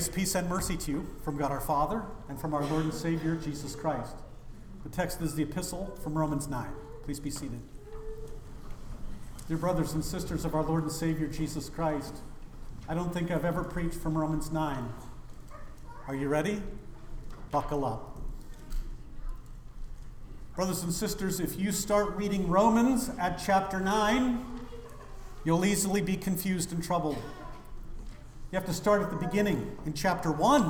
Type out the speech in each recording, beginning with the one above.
Grace, peace, and mercy to you from God our Father and from our Lord and Savior, Jesus Christ. The text is the epistle from Romans 9. Please be seated. Dear brothers and sisters of our Lord and Savior, Jesus Christ, I don't think I've ever preached from Romans 9. Are you ready? Buckle up. Brothers and sisters, if you start reading Romans at chapter 9, you'll easily be confused and troubled. You have to start at the beginning in chapter 1,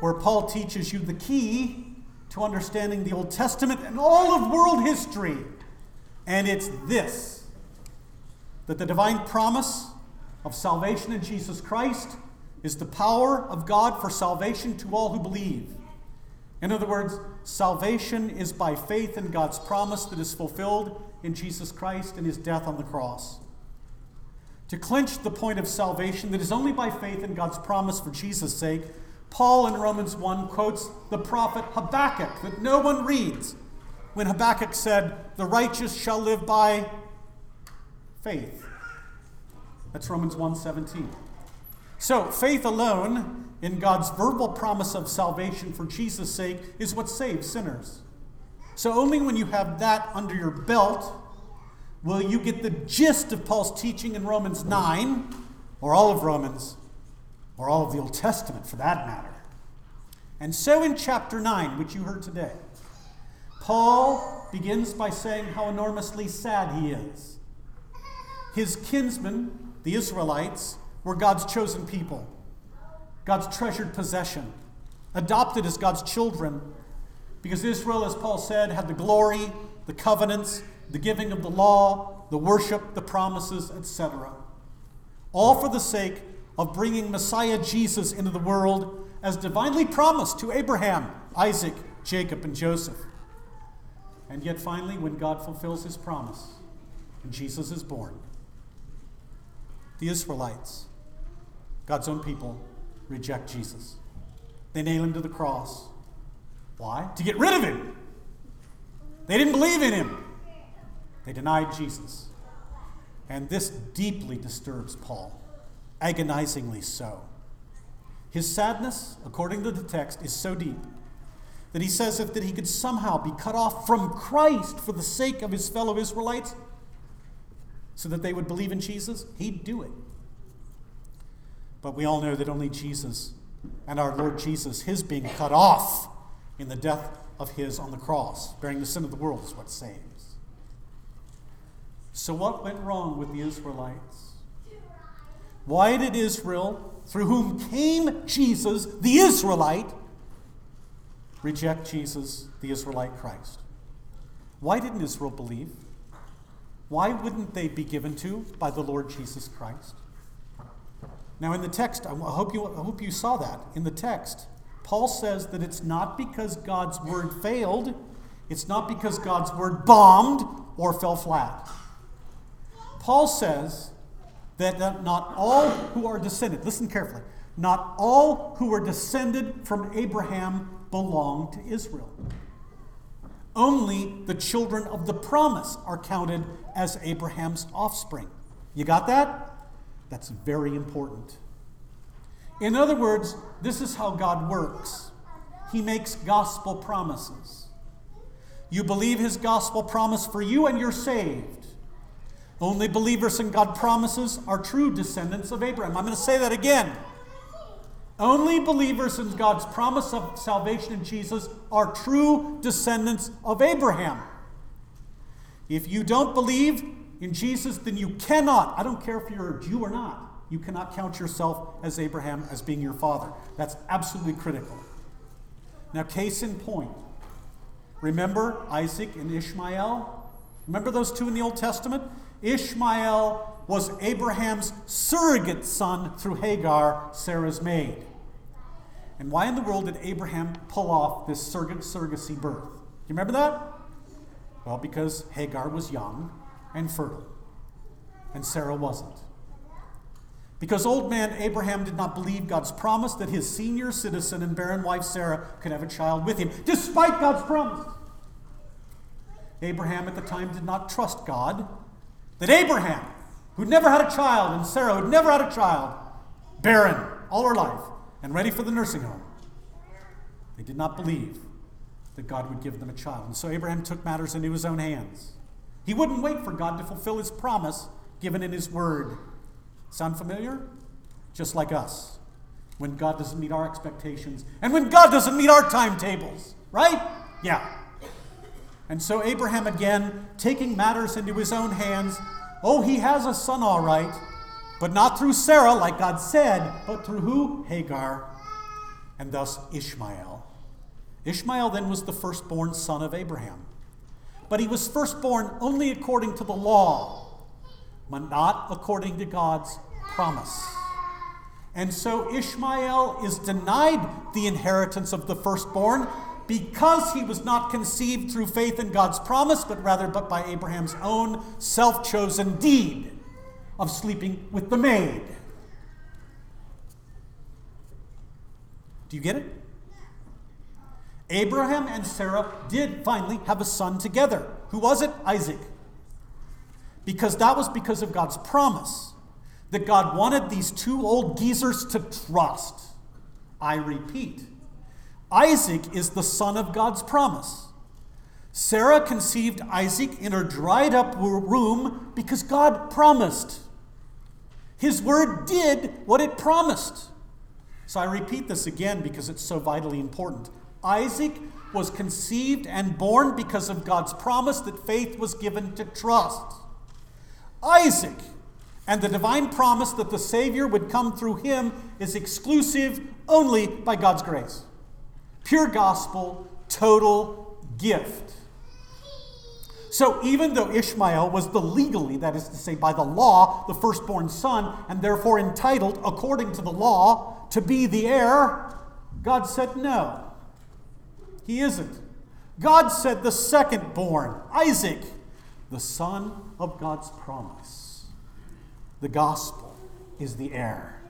where Paul teaches you the key to understanding the Old Testament and all of world history. And it's this that the divine promise of salvation in Jesus Christ is the power of God for salvation to all who believe. In other words, salvation is by faith in God's promise that is fulfilled in Jesus Christ and his death on the cross. To clinch the point of salvation that is only by faith in God's promise for Jesus' sake, Paul in Romans 1 quotes the prophet Habakkuk that no one reads when Habakkuk said, The righteous shall live by faith. That's Romans 1:17. So, faith alone in God's verbal promise of salvation for Jesus' sake is what saves sinners. So, only when you have that under your belt Will you get the gist of Paul's teaching in Romans 9, or all of Romans, or all of the Old Testament for that matter? And so in chapter 9, which you heard today, Paul begins by saying how enormously sad he is. His kinsmen, the Israelites, were God's chosen people, God's treasured possession, adopted as God's children, because Israel, as Paul said, had the glory, the covenants, the giving of the law, the worship, the promises, etc. All for the sake of bringing Messiah Jesus into the world as divinely promised to Abraham, Isaac, Jacob, and Joseph. And yet, finally, when God fulfills his promise and Jesus is born, the Israelites, God's own people, reject Jesus. They nail him to the cross. Why? To get rid of him. They didn't believe in him. They denied Jesus. And this deeply disturbs Paul, agonizingly so. His sadness, according to the text, is so deep that he says if that he could somehow be cut off from Christ for the sake of his fellow Israelites, so that they would believe in Jesus, he'd do it. But we all know that only Jesus and our Lord Jesus, his being cut off in the death of his on the cross, bearing the sin of the world, is what saves. So, what went wrong with the Israelites? Why did Israel, through whom came Jesus, the Israelite, reject Jesus, the Israelite Christ? Why didn't Israel believe? Why wouldn't they be given to by the Lord Jesus Christ? Now, in the text, I hope you, I hope you saw that. In the text, Paul says that it's not because God's word failed, it's not because God's word bombed or fell flat. Paul says that, not all who are descended, listen carefully, not all who are descended from Abraham belong to Israel. Only the children of the promise are counted as Abraham's offspring. You got that? That's very important. In other words, this is how God works He makes gospel promises. You believe His gospel promise for you, and you're saved. Only believers in God promises are true descendants of Abraham. I'm going to say that again. Only believers in God's promise of salvation in Jesus are true descendants of Abraham. If you don't believe in Jesus, then you cannot, I don't care if you're a Jew or not, you cannot count yourself as Abraham as being your father. That's absolutely critical. Now, case in point remember Isaac and Ishmael? Remember those two in the Old Testament? Ishmael was Abraham's surrogate son through Hagar, Sarah's maid. And why in the world did Abraham pull off this surrogate surrogacy birth? Do you remember that? Well, because Hagar was young and fertile, and Sarah wasn't. Because old man Abraham did not believe God's promise that his senior citizen and barren wife Sarah could have a child with him, despite God's promise. Abraham at the time did not trust God that Abraham, who'd never had a child, and Sarah, who'd never had a child, barren all her life, and ready for the nursing home. They did not believe that God would give them a child. And so Abraham took matters into his own hands. He wouldn't wait for God to fulfill his promise given in his word. Sound familiar? Just like us. When God doesn't meet our expectations and when God doesn't meet our timetables, right? Yeah. And so Abraham again, taking matters into his own hands, oh, he has a son all right, but not through Sarah, like God said, but through who? Hagar, and thus Ishmael. Ishmael then was the firstborn son of Abraham. But he was firstborn only according to the law, but not according to God's promise. And so Ishmael is denied the inheritance of the firstborn because he was not conceived through faith in God's promise, but rather but by Abraham's own self-chosen deed of sleeping with the maid. Do you get it? Abraham and Sarah did finally have a son together. Who was it? Isaac. Because that was because of God's promise that God wanted these two old geezers to trust. I repeat, Isaac is the son of God's promise. Sarah conceived Isaac in her dried up womb because God promised. His word did what it promised. So I repeat this again because it's so vitally important. Isaac was conceived and born because of God's promise that faith was given to trust. Isaac and the divine promise that the Savior would come through him is exclusive only by God's grace. Pure gospel, total gift. So even though Ishmael was the legally, that is to say, by the law, the firstborn son, and therefore entitled, according to the law, to be the heir, God said no. He isn't. God said the second born, Isaac, the son of God's promise. The gospel is the heir.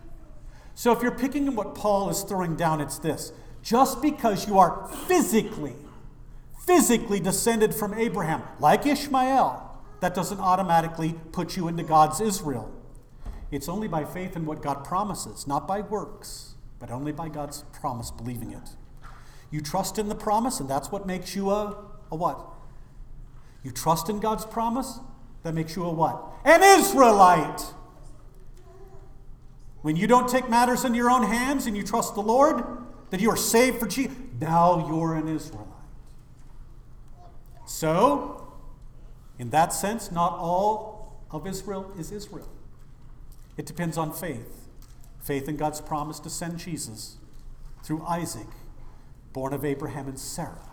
So if you're picking what Paul is throwing down, it's this just because you are physically, physically descended from Abraham, like Ishmael, that doesn't automatically put you into God's Israel. It's only by faith in what God promises, not by works, but only by God's promise, believing it. You trust in the promise, and that's what makes you a, a what? You trust in God's promise, that makes you a what? An Israelite. When you don't take matters in your own hands and you trust the Lord, that you are saved for Jesus, now you're an Israelite. So, in that sense, not all of Israel is Israel. It depends on faith. Faith in God's promise to send Jesus through Isaac born of Abraham and Sarah.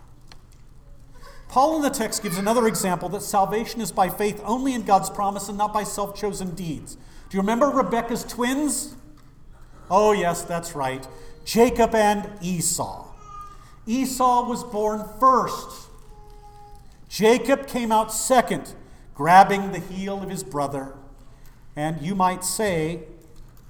Paul in the text gives another example that salvation is by faith only in God's promise and not by self chosen deeds. Do you remember Rebekah's twins? Oh, yes, that's right. Jacob and Esau. Esau was born first. Jacob came out second, grabbing the heel of his brother. And you might say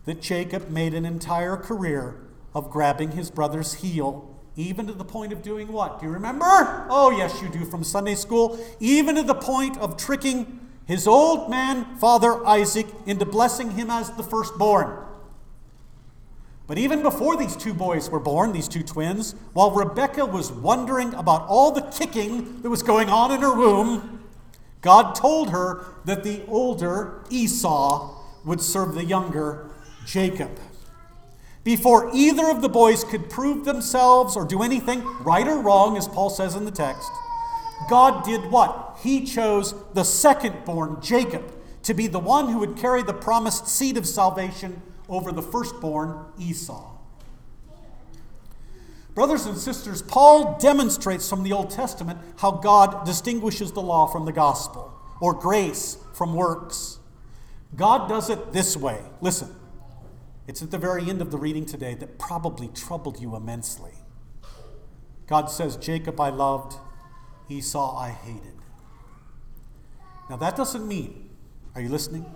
that Jacob made an entire career of grabbing his brother's heel even to the point of doing what? Do you remember? Oh, yes, you do from Sunday school. Even to the point of tricking his old man, father Isaac, into blessing him as the firstborn. But even before these two boys were born, these two twins, while Rebekah was wondering about all the kicking that was going on in her womb, God told her that the older Esau would serve the younger Jacob. Before either of the boys could prove themselves or do anything, right or wrong, as Paul says in the text, God did what? He chose the second born, Jacob, to be the one who would carry the promised seed of salvation over the firstborn, Esau. Brothers and sisters, Paul demonstrates from the Old Testament how God distinguishes the law from the gospel, or grace from works. God does it this way. Listen. It's at the very end of the reading today that probably troubled you immensely. God says, Jacob I loved, Esau I hated. Now, that doesn't mean, are you listening?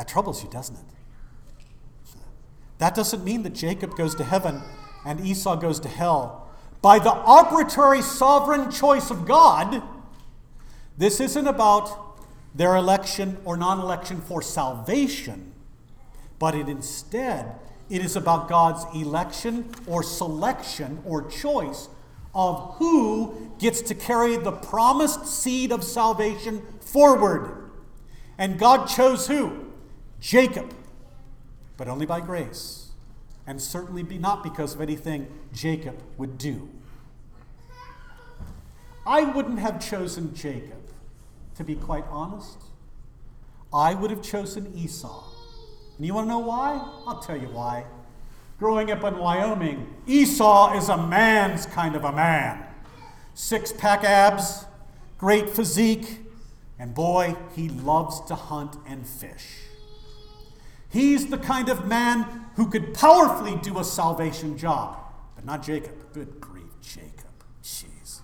That troubles you, doesn't it? That doesn't mean that Jacob goes to heaven and Esau goes to hell. By the arbitrary sovereign choice of God, this isn't about their election or non election for salvation but it instead it is about God's election or selection or choice of who gets to carry the promised seed of salvation forward. And God chose who? Jacob, but only by grace, and certainly be not because of anything Jacob would do. I wouldn't have chosen Jacob, to be quite honest. I would have chosen Esau. And you want to know why? I'll tell you why. Growing up in Wyoming, Esau is a man's kind of a man. Six pack abs, great physique, and boy, he loves to hunt and fish. He's the kind of man who could powerfully do a salvation job, but not Jacob. Good grief, Jacob. Jeez.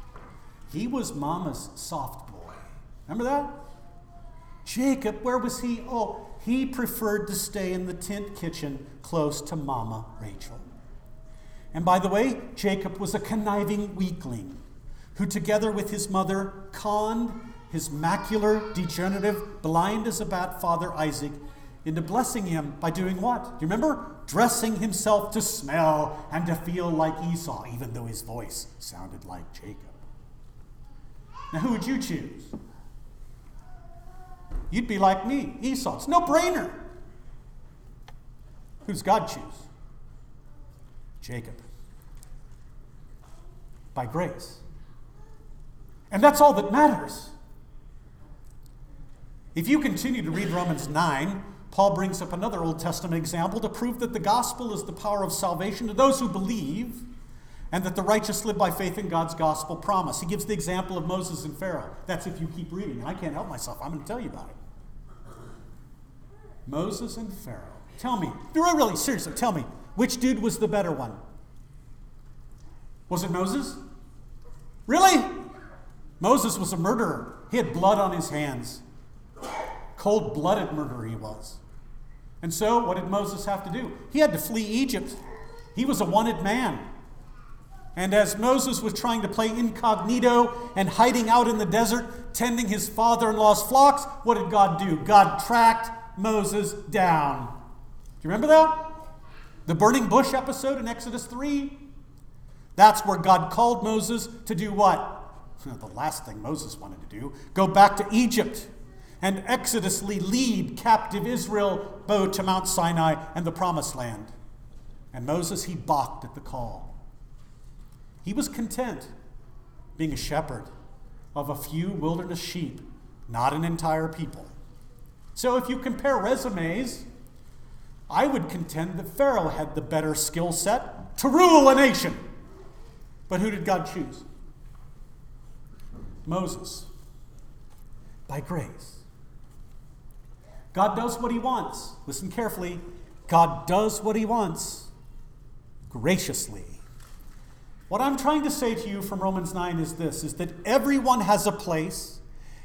He was mama's soft boy. Remember that? Jacob, where was he? Oh, he preferred to stay in the tent kitchen close to Mama Rachel. And by the way, Jacob was a conniving weakling who, together with his mother, conned his macular, degenerative, blind as a bat father Isaac into blessing him by doing what? Do you remember? Dressing himself to smell and to feel like Esau, even though his voice sounded like Jacob. Now, who would you choose? You'd be like me, Esau. It's no brainer. Who's God choose? Jacob. By grace. And that's all that matters. If you continue to read Romans 9, Paul brings up another Old Testament example to prove that the gospel is the power of salvation to those who believe and that the righteous live by faith in God's gospel promise. He gives the example of Moses and Pharaoh. That's if you keep reading, I can't help myself. I'm going to tell you about it. Moses and Pharaoh. Tell me, really, seriously, tell me, which dude was the better one? Was it Moses? Really? Moses was a murderer. He had blood on his hands. Cold blooded murderer he was. And so, what did Moses have to do? He had to flee Egypt. He was a wanted man. And as Moses was trying to play incognito and hiding out in the desert, tending his father in law's flocks, what did God do? God tracked Moses down. Do you remember that? The burning bush episode in Exodus 3? That's where God called Moses to do what? The last thing Moses wanted to do go back to Egypt and exodously lead captive Israel both to Mount Sinai and the promised land. And Moses, he balked at the call. He was content being a shepherd of a few wilderness sheep, not an entire people. So if you compare resumes, I would contend that Pharaoh had the better skill set to rule a nation. But who did God choose? Moses. By grace. God does what he wants. Listen carefully. God does what he wants graciously. What I'm trying to say to you from Romans 9 is this is that everyone has a place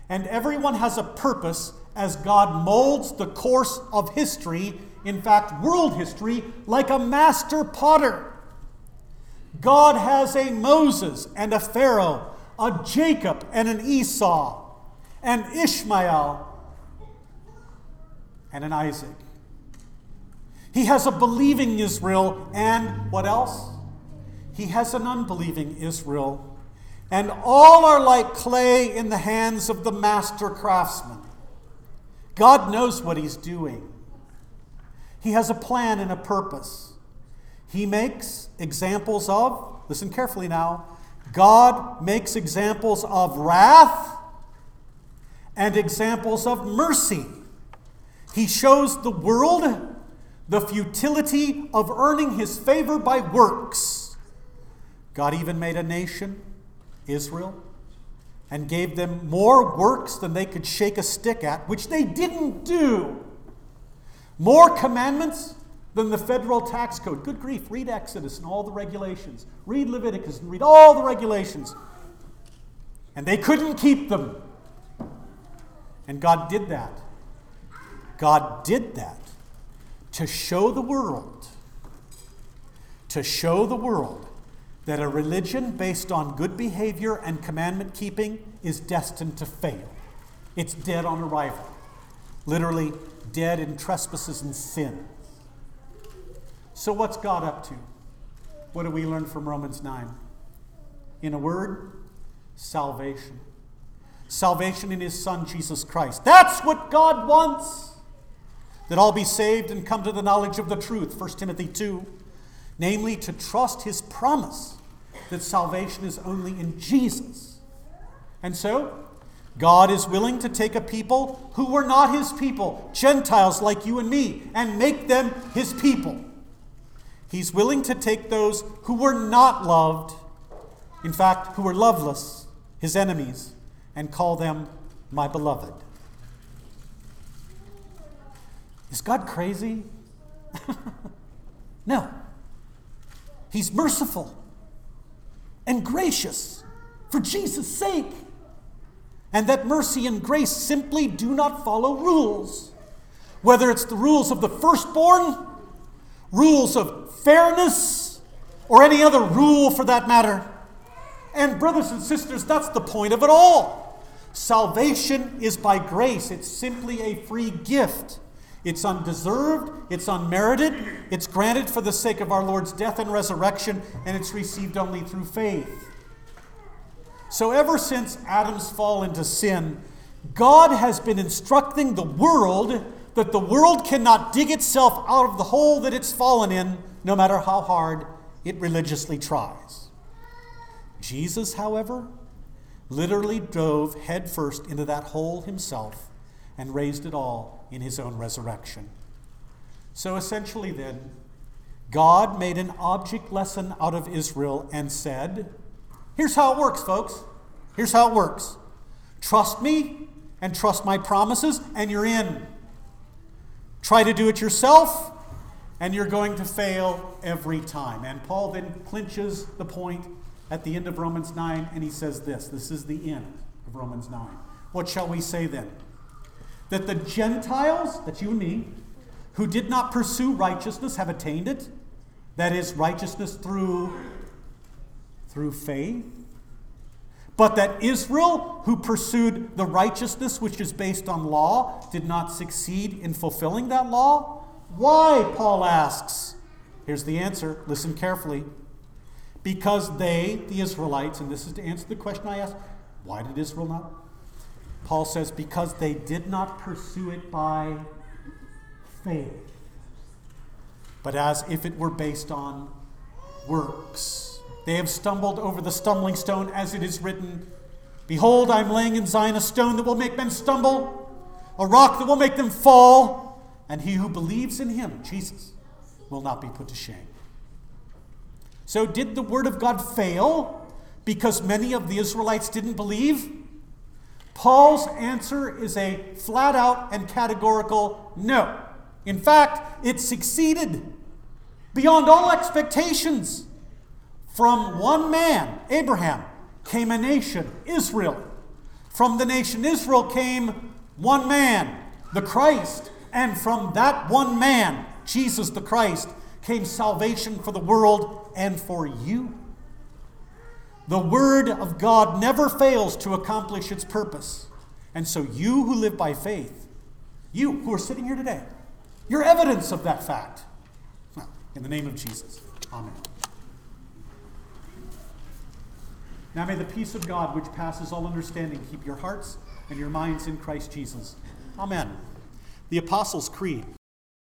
and everyone has a purpose as God molds the course of history, in fact, world history, like a master potter. God has a Moses and a Pharaoh, a Jacob and an Esau, an Ishmael and an Isaac. He has a believing Israel and what else? He has an unbelieving Israel. And all are like clay in the hands of the master craftsman. God knows what he's doing. He has a plan and a purpose. He makes examples of, listen carefully now, God makes examples of wrath and examples of mercy. He shows the world the futility of earning his favor by works God even made a nation, Israel, and gave them more works than they could shake a stick at, which they didn't do. More commandments than the federal tax code. Good grief, read Exodus and all the regulations. Read Leviticus and read all the regulations. And they couldn't keep them. And God did that. God did that to show the world, to show the world that a religion based on good behavior and commandment keeping is destined to fail. It's dead on arrival, literally, dead in trespasses and sin. So, what's God up to? What do we learn from Romans 9? In a word, salvation. Salvation in His Son, Jesus Christ. That's what God wants. That all be saved and come to the knowledge of the truth, 1 Timothy 2. Namely, to trust His promise that salvation is only in Jesus. And so, God is willing to take a people who were not His people, Gentiles like you and me, and make them His people. He's willing to take those who were not loved, in fact, who were loveless, his enemies, and call them my beloved. Is God crazy? no. He's merciful and gracious for Jesus' sake. And that mercy and grace simply do not follow rules. Whether it's the rules of the firstborn, rules of fairness, or any other rule for that matter. And, brothers and sisters, that's the point of it all. Salvation is by grace, it's simply a free gift. It's undeserved, it's unmerited, it's granted for the sake of our Lord's death and resurrection, and it's received only through faith. So, ever since Adam's fall into sin, God has been instructing the world that the world cannot dig itself out of the hole that it's fallen in no matter how hard it religiously tries. Jesus, however, literally dove headfirst into that hole himself and raised it all in his own resurrection. So essentially, then, God made an object lesson out of Israel and said, Here's how it works, folks. Here's how it works. Trust me and trust my promises, and you're in. Try to do it yourself, and you're going to fail every time. And Paul then clinches the point at the end of Romans 9, and he says this this is the end of Romans 9. What shall we say then? That the Gentiles, that's you and me, who did not pursue righteousness have attained it. That is, righteousness through, through faith. But that Israel, who pursued the righteousness which is based on law, did not succeed in fulfilling that law. Why? Paul asks. Here's the answer. Listen carefully. Because they, the Israelites, and this is to answer the question I asked why did Israel not? Paul says, because they did not pursue it by faith, but as if it were based on works. They have stumbled over the stumbling stone, as it is written Behold, I'm laying in Zion a stone that will make men stumble, a rock that will make them fall and he who believes in him, Jesus, will not be put to shame. So, did the word of God fail because many of the Israelites didn't believe? Paul's answer is a flat out and categorical no. In fact, it succeeded beyond all expectations. From one man, Abraham, came a nation, Israel. From the nation Israel came one man, the Christ. And from that one man, Jesus the Christ, came salvation for the world and for you. The Word of God never fails to accomplish its purpose. And so, you who live by faith, you who are sitting here today, you're evidence of that fact. in the name of Jesus, Amen. Now may the peace of God, which passes all understanding, keep your hearts and your minds in Christ Jesus. Amen the Apostles' Creed.